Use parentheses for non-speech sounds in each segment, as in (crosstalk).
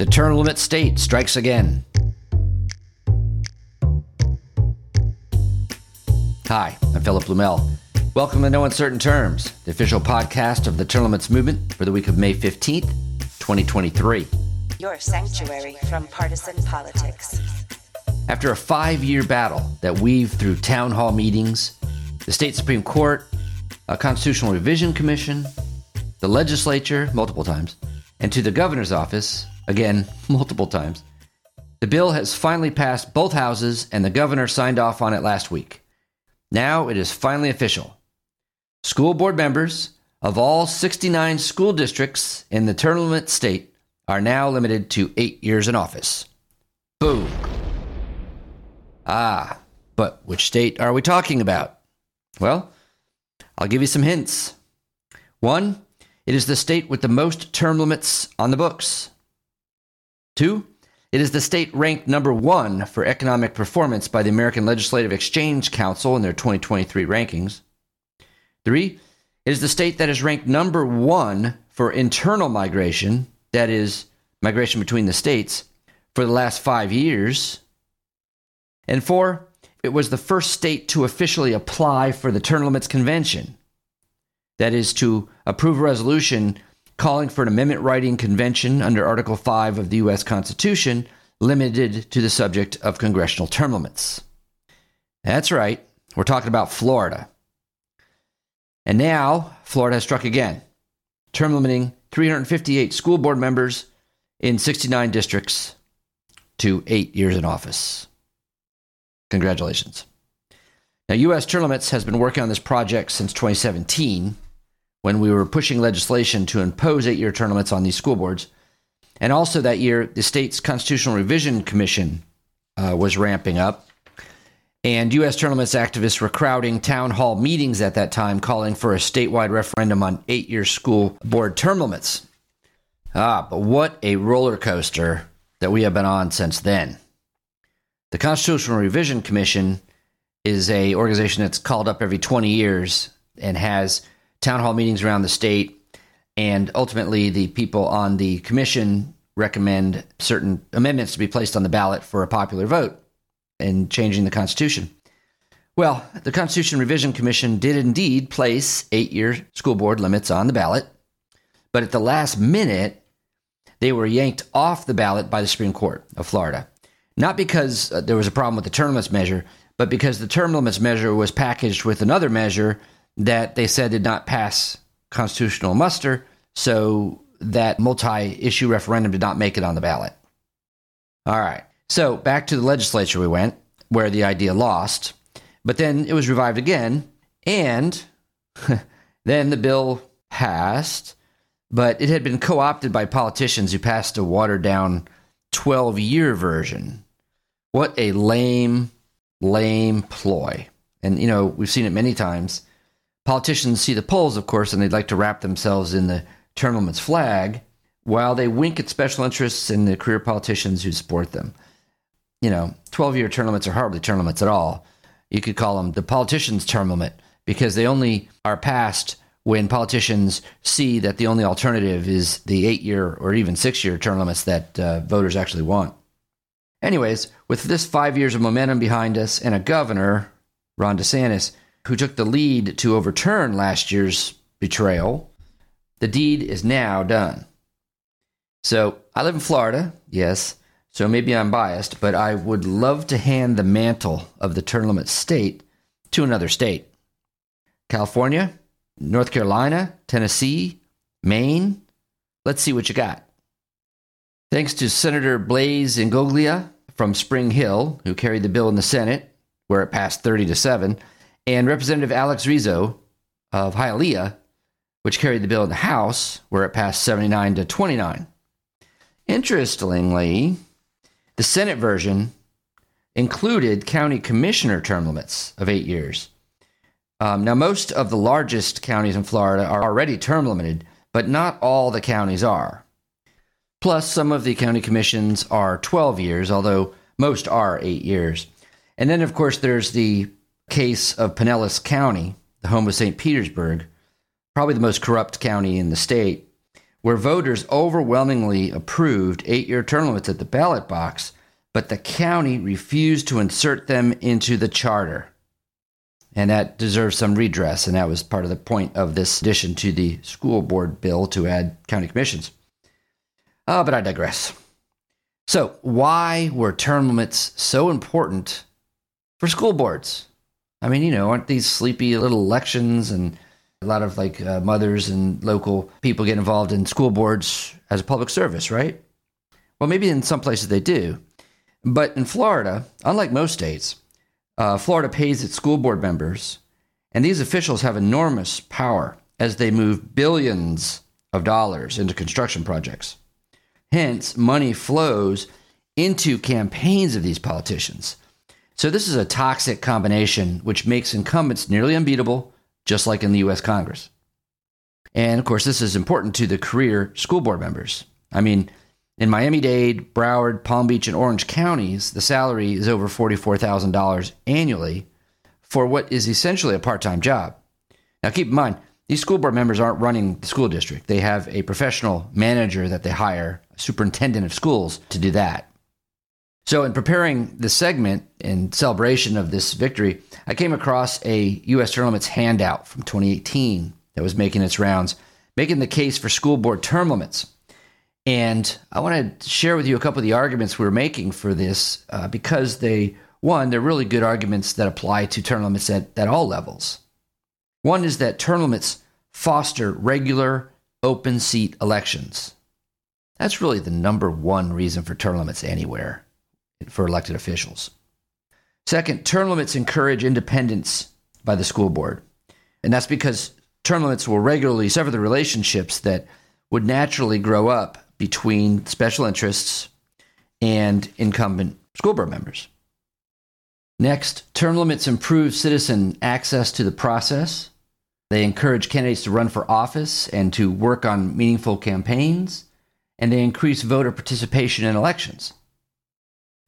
The term limit state strikes again. Hi, I'm Philip Blumel. Welcome to No Uncertain Terms, the official podcast of the Term Limits movement for the week of May 15th, 2023. Your sanctuary from partisan politics. After a five year battle that weaved through town hall meetings, the state Supreme Court, a Constitutional Revision Commission, the legislature multiple times, and to the governor's office, again, multiple times, the bill has finally passed both houses and the governor signed off on it last week. Now it is finally official. School board members of all 69 school districts in the limit state are now limited to eight years in office. Boom. Ah, but which state are we talking about? Well, I'll give you some hints. One, it is the state with the most term limits on the books. Two, it is the state ranked number one for economic performance by the American Legislative Exchange Council in their 2023 rankings. Three, it is the state that is ranked number one for internal migration, that is, migration between the states, for the last five years. And four, it was the first state to officially apply for the Term Limits Convention, that is, to approve a resolution calling for an amendment writing convention under Article 5 of the U.S. Constitution limited to the subject of congressional term limits. That's right, we're talking about Florida. And now, Florida has struck again, term limiting 358 school board members in 69 districts to eight years in office. Congratulations. Now, U.S. Term Limits has been working on this project since 2017 when we were pushing legislation to impose eight year term limits on these school boards. And also that year, the state's Constitutional Revision Commission uh, was ramping up. And U.S. term limits activists were crowding town hall meetings at that time, calling for a statewide referendum on eight year school board term limits. Ah, but what a roller coaster that we have been on since then. The Constitutional Revision Commission is a organization that's called up every 20 years and has town hall meetings around the state. And ultimately, the people on the commission recommend certain amendments to be placed on the ballot for a popular vote in changing the Constitution. Well, the Constitution Revision Commission did indeed place eight year school board limits on the ballot, but at the last minute, they were yanked off the ballot by the Supreme Court of Florida. Not because uh, there was a problem with the term limits measure, but because the term limits measure was packaged with another measure that they said did not pass constitutional muster. So that multi issue referendum did not make it on the ballot. All right. So back to the legislature we went, where the idea lost. But then it was revived again. And (laughs) then the bill passed, but it had been co opted by politicians who passed a watered down 12 year version. What a lame, lame ploy. And, you know, we've seen it many times. Politicians see the polls, of course, and they'd like to wrap themselves in the limits flag while they wink at special interests and the career politicians who support them. You know, 12 year limits are hardly limits at all. You could call them the politician's term limit because they only are passed when politicians see that the only alternative is the eight year or even six year limits that uh, voters actually want. Anyways, with this five years of momentum behind us and a governor, Ron DeSantis, who took the lead to overturn last year's betrayal, the deed is now done. So I live in Florida, yes, so maybe I'm biased, but I would love to hand the mantle of the term limit state to another state. California, North Carolina, Tennessee, Maine. Let's see what you got. Thanks to Senator Blaise Ingoglia from Spring Hill, who carried the bill in the Senate, where it passed 30 to 7, and Representative Alex Rizo of Hialeah, which carried the bill in the House, where it passed 79 to 29. Interestingly, the Senate version included county commissioner term limits of eight years. Um, now, most of the largest counties in Florida are already term limited, but not all the counties are. Plus, some of the county commissions are 12 years, although most are eight years. And then, of course, there's the case of Pinellas County, the home of St. Petersburg, probably the most corrupt county in the state, where voters overwhelmingly approved eight year term limits at the ballot box, but the county refused to insert them into the charter. And that deserves some redress, and that was part of the point of this addition to the school board bill to add county commissions. Oh, but I digress. So, why were term limits so important for school boards? I mean, you know, aren't these sleepy little elections and a lot of like uh, mothers and local people get involved in school boards as a public service, right? Well, maybe in some places they do. But in Florida, unlike most states, uh, Florida pays its school board members, and these officials have enormous power as they move billions of dollars into construction projects. Hence, money flows into campaigns of these politicians. So, this is a toxic combination which makes incumbents nearly unbeatable just like in the US Congress. And of course, this is important to the career school board members. I mean, in Miami Dade, Broward, Palm Beach, and Orange counties, the salary is over $44,000 annually for what is essentially a part time job. Now, keep in mind, these school board members aren't running the school district. They have a professional manager that they hire, a superintendent of schools, to do that. So, in preparing the segment in celebration of this victory, I came across a U.S. limits handout from 2018 that was making its rounds, making the case for school board term limits. And I want to share with you a couple of the arguments we are making for this uh, because they, one, they're really good arguments that apply to term limits at, at all levels. One is that term limits foster regular open seat elections. That's really the number one reason for term limits anywhere for elected officials. Second, term limits encourage independence by the school board. And that's because term limits will regularly sever the relationships that would naturally grow up between special interests and incumbent school board members. Next, term limits improve citizen access to the process. They encourage candidates to run for office and to work on meaningful campaigns, and they increase voter participation in elections.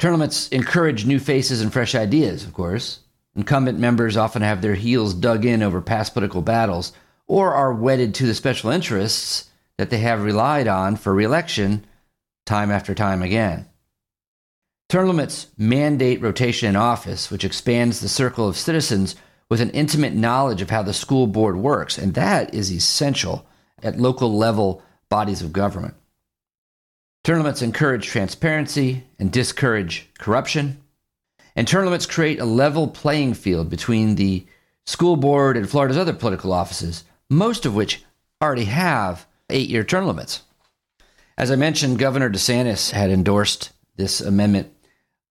Term limits encourage new faces and fresh ideas, of course. Incumbent members often have their heels dug in over past political battles or are wedded to the special interests that they have relied on for reelection time after time again. Limits mandate rotation in office, which expands the circle of citizens with an intimate knowledge of how the school board works, and that is essential at local level bodies of government. Limits encourage transparency and discourage corruption. And limits create a level playing field between the school board and Florida's other political offices, most of which already have eight year term limits. As I mentioned, Governor DeSantis had endorsed this amendment,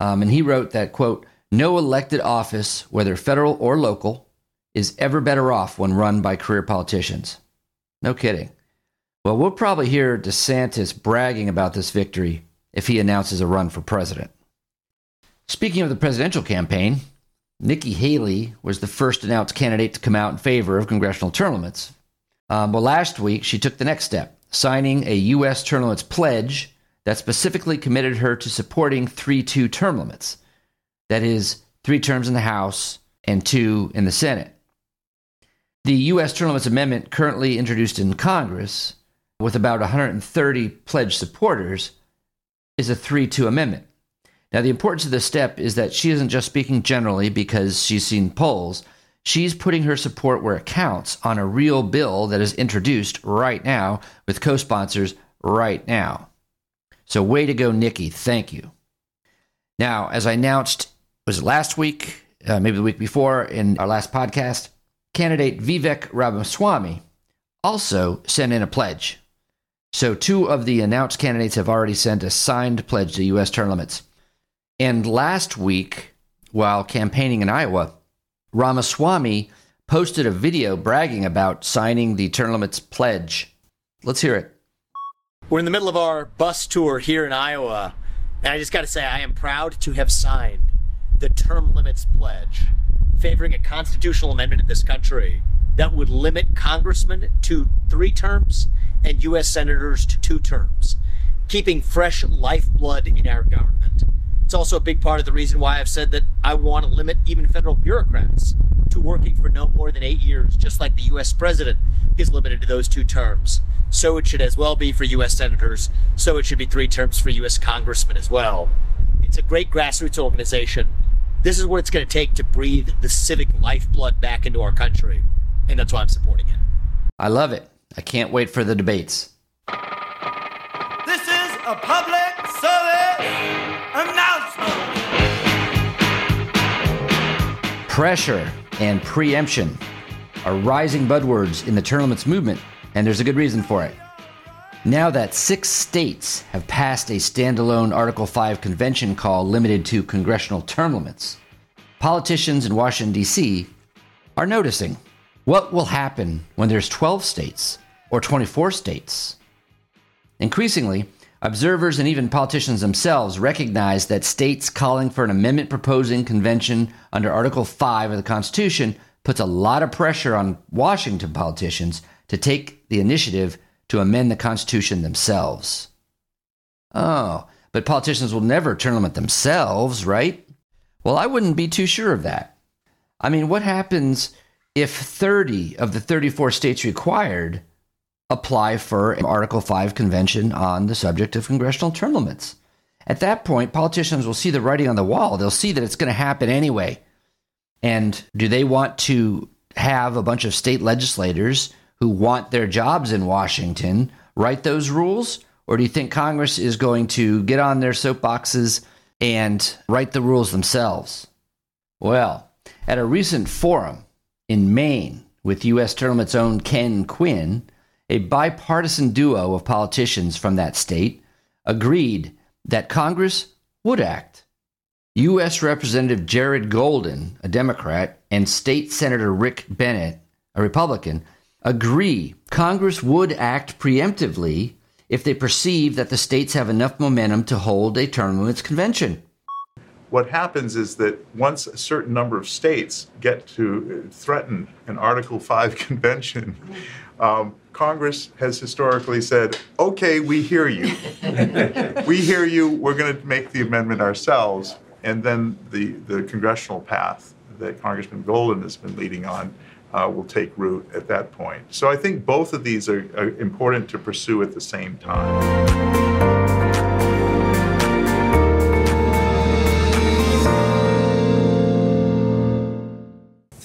um, and he wrote that, quote, no elected office, whether federal or local, is ever better off when run by career politicians. No kidding. Well, we'll probably hear DeSantis bragging about this victory if he announces a run for president. Speaking of the presidential campaign, Nikki Haley was the first announced candidate to come out in favor of congressional term limits. Um, well, last week she took the next step, signing a U.S. term limits pledge that specifically committed her to supporting 3 2 term limits. That is, three terms in the House and two in the Senate. The U.S. term limits amendment, currently introduced in Congress, with about 130 pledged supporters is a 3 2 amendment. Now, the importance of this step is that she isn't just speaking generally because she's seen polls. She's putting her support where it counts on a real bill that is introduced right now with co sponsors right now. So, way to go, Nikki. Thank you. Now, as I announced, was last week, uh, maybe the week before in our last podcast, candidate Vivek Ramaswamy also sent in a pledge. So, two of the announced candidates have already sent a signed pledge to U.S. term limits. And last week, while campaigning in Iowa, Ramaswamy posted a video bragging about signing the term limits pledge. Let's hear it. We're in the middle of our bus tour here in Iowa, and I just got to say, I am proud to have signed the term limits pledge, favoring a constitutional amendment in this country that would limit congressmen to three terms and U.S. senators to two terms, keeping fresh lifeblood in our government. It's also a big part of the reason why I've said that I want to limit even federal bureaucrats to working for no more than eight years, just like the U.S. president is limited to those two terms. so it should as well be for U.S. senators, so it should be three terms for U.S. congressmen as well. It's a great grassroots organization. This is what it's going to take to breathe the civic lifeblood back into our country, and that's why I'm supporting it. I love it. I can't wait for the debates. This is a public service announcement. Pressure and preemption are rising buzzwords in the term limits movement, and there's a good reason for it. Now that six states have passed a standalone Article 5 convention call limited to congressional term limits, politicians in Washington, D.C. are noticing what will happen when there's 12 states or 24 states. Increasingly, observers and even politicians themselves recognize that states calling for an amendment proposing convention under Article 5 of the Constitution puts a lot of pressure on Washington politicians to take the initiative to amend the Constitution themselves. Oh, but politicians will never term limit themselves, right? Well, I wouldn't be too sure of that. I mean, what happens if 30 of the 34 states required apply for an Article 5 convention on the subject of congressional term limits? At that point, politicians will see the writing on the wall. They'll see that it's going to happen anyway. And do they want to have a bunch of state legislators who want their jobs in Washington write those rules? Or do you think Congress is going to get on their soapboxes and write the rules themselves? Well, at a recent forum in Maine with U.S. limits own Ken Quinn, a bipartisan duo of politicians from that state agreed that Congress would act. U.S. Representative Jared Golden, a Democrat, and State Senator Rick Bennett, a Republican, agree Congress would act preemptively if they perceive that the states have enough momentum to hold a term limits convention. What happens is that once a certain number of states get to threaten an Article 5 (laughs) convention, um, Congress has historically said, okay, we hear you. (laughs) we hear you, we're going to make the amendment ourselves. And then the, the congressional path that Congressman Golden has been leading on uh, will take root at that point. So I think both of these are, are important to pursue at the same time.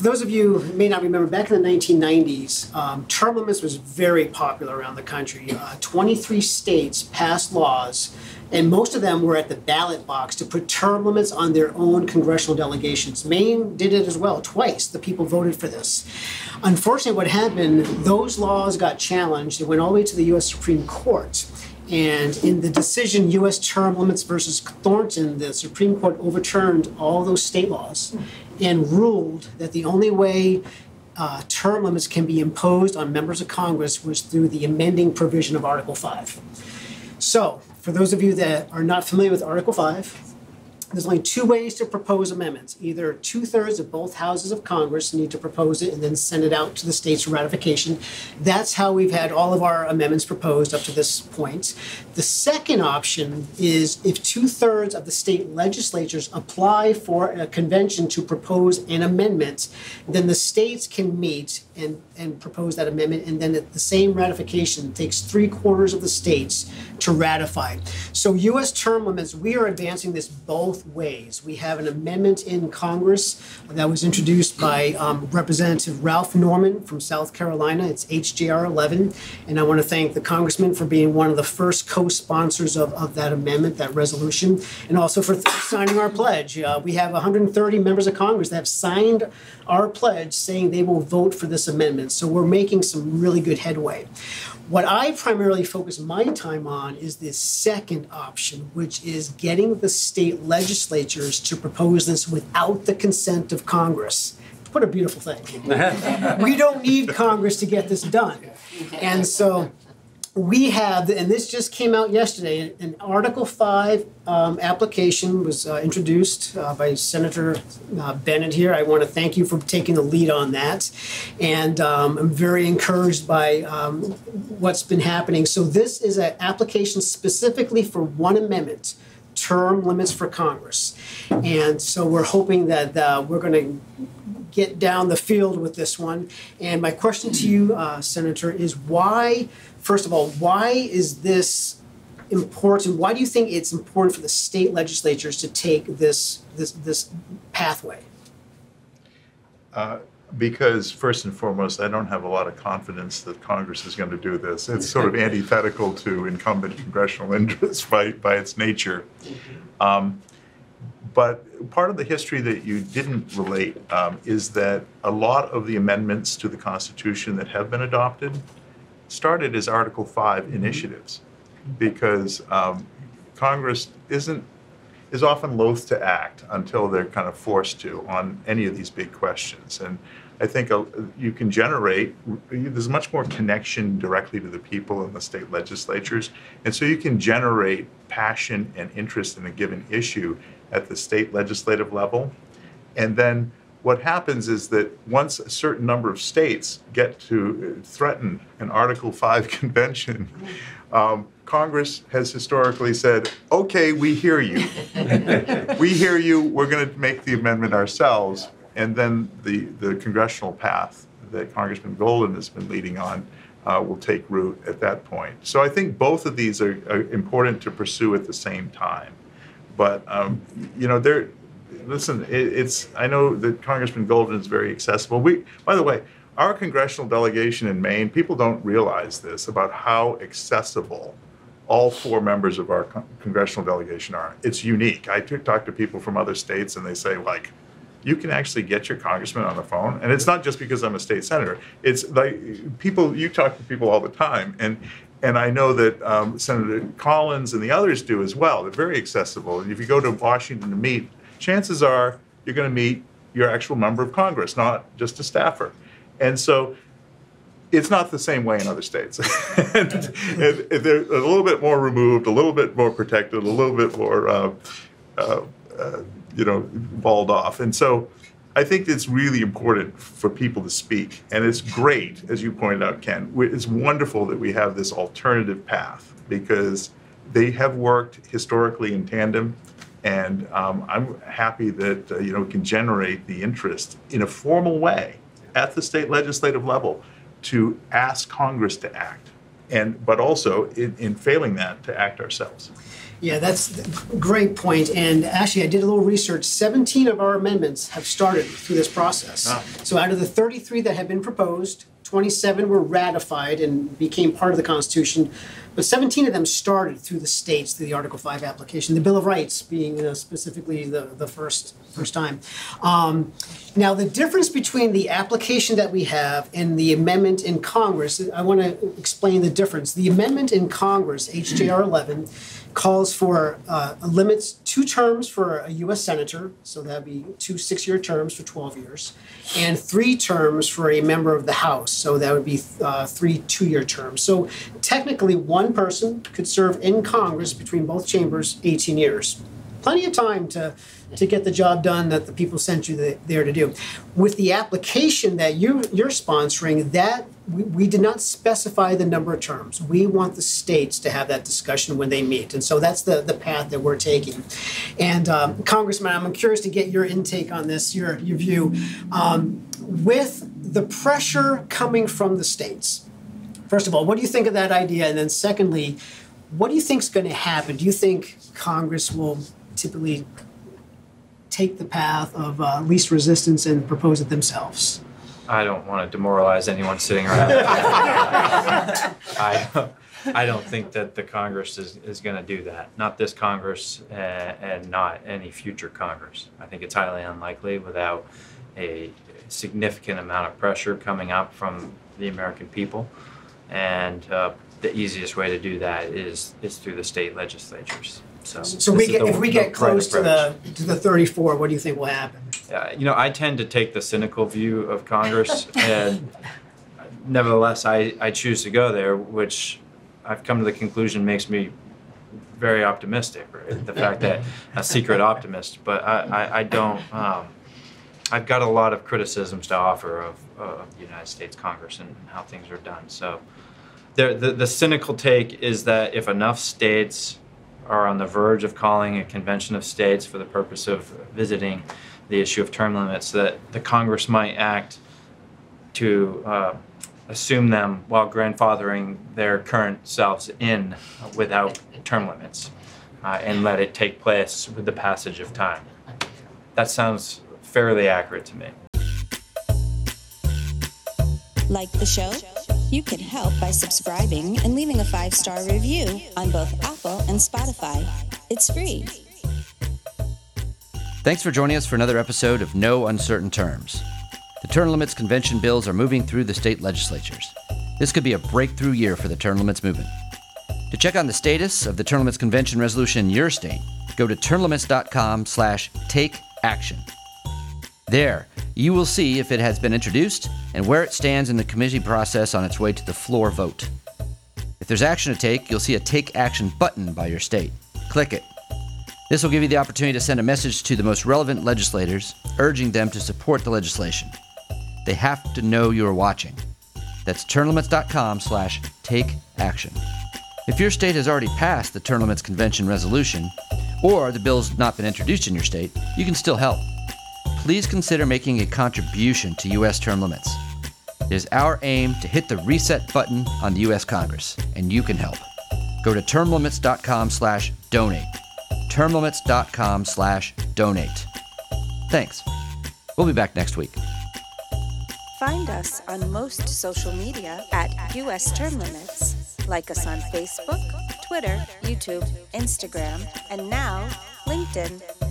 For those of you who may not remember, back in the 1990s, um, term limits was very popular around the country. Uh, 23 states passed laws, and most of them were at the ballot box to put term limits on their own congressional delegations. Maine did it as well, twice. The people voted for this. Unfortunately, what happened, those laws got challenged. It went all the way to the U.S. Supreme Court. And in the decision, U.S. term limits versus Thornton, the Supreme Court overturned all those state laws and ruled that the only way uh, term limits can be imposed on members of Congress was through the amending provision of Article 5. So, for those of you that are not familiar with Article 5, there's only two ways to propose amendments. Either two thirds of both houses of Congress need to propose it and then send it out to the states for ratification. That's how we've had all of our amendments proposed up to this point. The second option is if two thirds of the state legislatures apply for a convention to propose an amendment, then the states can meet and, and propose that amendment, and then the same ratification takes three quarters of the states to ratify. So, U.S. term limits, we are advancing this both ways. We have an amendment in Congress that was introduced by um, Representative Ralph Norman from South Carolina. It's HJR 11, and I want to thank the congressman for being one of the first co-sponsors of, of that amendment, that resolution, and also for th- signing our pledge. Uh, we have 130 members of Congress that have signed our pledge saying they will vote for this amendment. So we're making some really good headway. What I primarily focus my time on is this second option, which is getting the state legislatures to propose this without the consent of Congress. What a beautiful thing. (laughs) we don't need Congress to get this done. And so we have, and this just came out yesterday, an Article 5 um, application was uh, introduced uh, by Senator uh, Bennett here. I want to thank you for taking the lead on that. And um, I'm very encouraged by um, what's been happening. So, this is an application specifically for one amendment term limits for Congress. And so, we're hoping that uh, we're going to get down the field with this one. And my question to you, uh, Senator, is why, first of all, why is this important? Why do you think it's important for the state legislatures to take this this this pathway? Uh, because first and foremost, I don't have a lot of confidence that Congress is going to do this. It's sort of (laughs) antithetical to incumbent congressional (laughs) interests by, by its nature. Um, but part of the history that you didn't relate um, is that a lot of the amendments to the Constitution that have been adopted started as Article 5 initiatives because um, Congress isn't is often loath to act until they're kind of forced to on any of these big questions. And I think uh, you can generate, there's much more connection directly to the people in the state legislatures. And so you can generate passion and interest in a given issue at the state legislative level. And then what happens is that once a certain number of states get to threaten an Article (laughs) 5 convention, um, Congress has historically said, okay, we hear you. (laughs) we hear you, we're going to make the amendment ourselves. And then the, the congressional path that Congressman Golden has been leading on uh, will take root at that point. So I think both of these are, are important to pursue at the same time. But, um, you know, there, listen, it, it's, I know that Congressman Golden is very accessible. We, by the way, our congressional delegation in Maine, people don't realize this about how accessible all four members of our con- congressional delegation are. It's unique. I t- talk to people from other states and they say, like, you can actually get your congressman on the phone. And it's not just because I'm a state senator. It's like people, you talk to people all the time. And, and I know that um, Senator Collins and the others do as well. They're very accessible. And if you go to Washington to meet, chances are you're going to meet your actual member of Congress, not just a staffer. And so it's not the same way in other states. (laughs) and, and they're a little bit more removed, a little bit more protected, a little bit more, uh, uh, uh, you know, walled off. And so I think it's really important for people to speak. And it's great, as you pointed out, Ken. It's wonderful that we have this alternative path because they have worked historically in tandem. And um, I'm happy that uh, you know can generate the interest in a formal way at the state legislative level to ask Congress to act, and but also in, in failing that to act ourselves. Yeah, that's a great point. And actually, I did a little research. 17 of our amendments have started through this process. Ah. So out of the 33 that have been proposed, 27 were ratified and became part of the Constitution. But 17 of them started through the states, through the Article 5 application, the Bill of Rights being uh, specifically the, the first, first time. Um, now, the difference between the application that we have and the amendment in Congress, I want to explain the difference. The amendment in Congress, HJR 11, calls for uh, limits two terms for a U.S. senator, so that'd be two six-year terms for 12 years, and three terms for a member of the House, so that would be uh, three two-year terms. So technically, one person could serve in Congress between both chambers 18 years. Plenty of time to to get the job done that the people sent you the, there to do. With the application that you you're sponsoring, that we, we did not specify the number of terms. We want the states to have that discussion when they meet, and so that's the the path that we're taking. And um, Congressman, I'm curious to get your intake on this, your your view, um, with the pressure coming from the states. First of all, what do you think of that idea? And then secondly, what do you think is going to happen? Do you think Congress will typically take the path of uh, least resistance and propose it themselves? I don't want to demoralize anyone sitting around. I, I don't think that the Congress is, is going to do that. Not this Congress and, and not any future Congress. I think it's highly unlikely without a significant amount of pressure coming up from the American people. And uh, the easiest way to do that is, is through the state legislatures. So, So this we is get, the- if we the get right close to approach. the to the 34, what do you think will happen? Uh, you know, I tend to take the cynical view of Congress, (laughs) and nevertheless, I, I choose to go there, which I've come to the conclusion makes me very optimistic. Right? The (laughs) fact that a secret optimist, but I, I, I don't. Um, I've got a lot of criticisms to offer of, of the United States Congress and how things are done. So, the, the the cynical take is that if enough states are on the verge of calling a convention of states for the purpose of visiting the issue of term limits, so that the Congress might act to uh, assume them while grandfathering their current selves in without term limits uh, and let it take place with the passage of time. That sounds fairly accurate to me. Like the show? You can help by subscribing and leaving a five star review on both Apple and Spotify. It's free. Thanks for joining us for another episode of No Uncertain Terms. The term limits convention bills are moving through the state legislatures. This could be a breakthrough year for the term limits movement. To check on the status of the term limits convention resolution in your state, go to termlimits.com slash take action. There, you will see if it has been introduced and where it stands in the committee process on its way to the floor vote. If there's action to take, you'll see a Take Action button by your state. Click it. This will give you the opportunity to send a message to the most relevant legislators, urging them to support the legislation. They have to know you are watching. That's termlimits.com slash take action. If your state has already passed the Term Limits Convention resolution, or the bill's not been introduced in your state, you can still help. Please consider making a contribution to U.S. term limits. It is our aim to hit the reset button on the U.S. Congress, and you can help. Go to termlimits.com slash donate. termlimits.com slash donate. Thanks. We'll be back next week. Find us on most social media at US Term Limits. Like us on Facebook, Twitter, YouTube, Instagram, and now LinkedIn.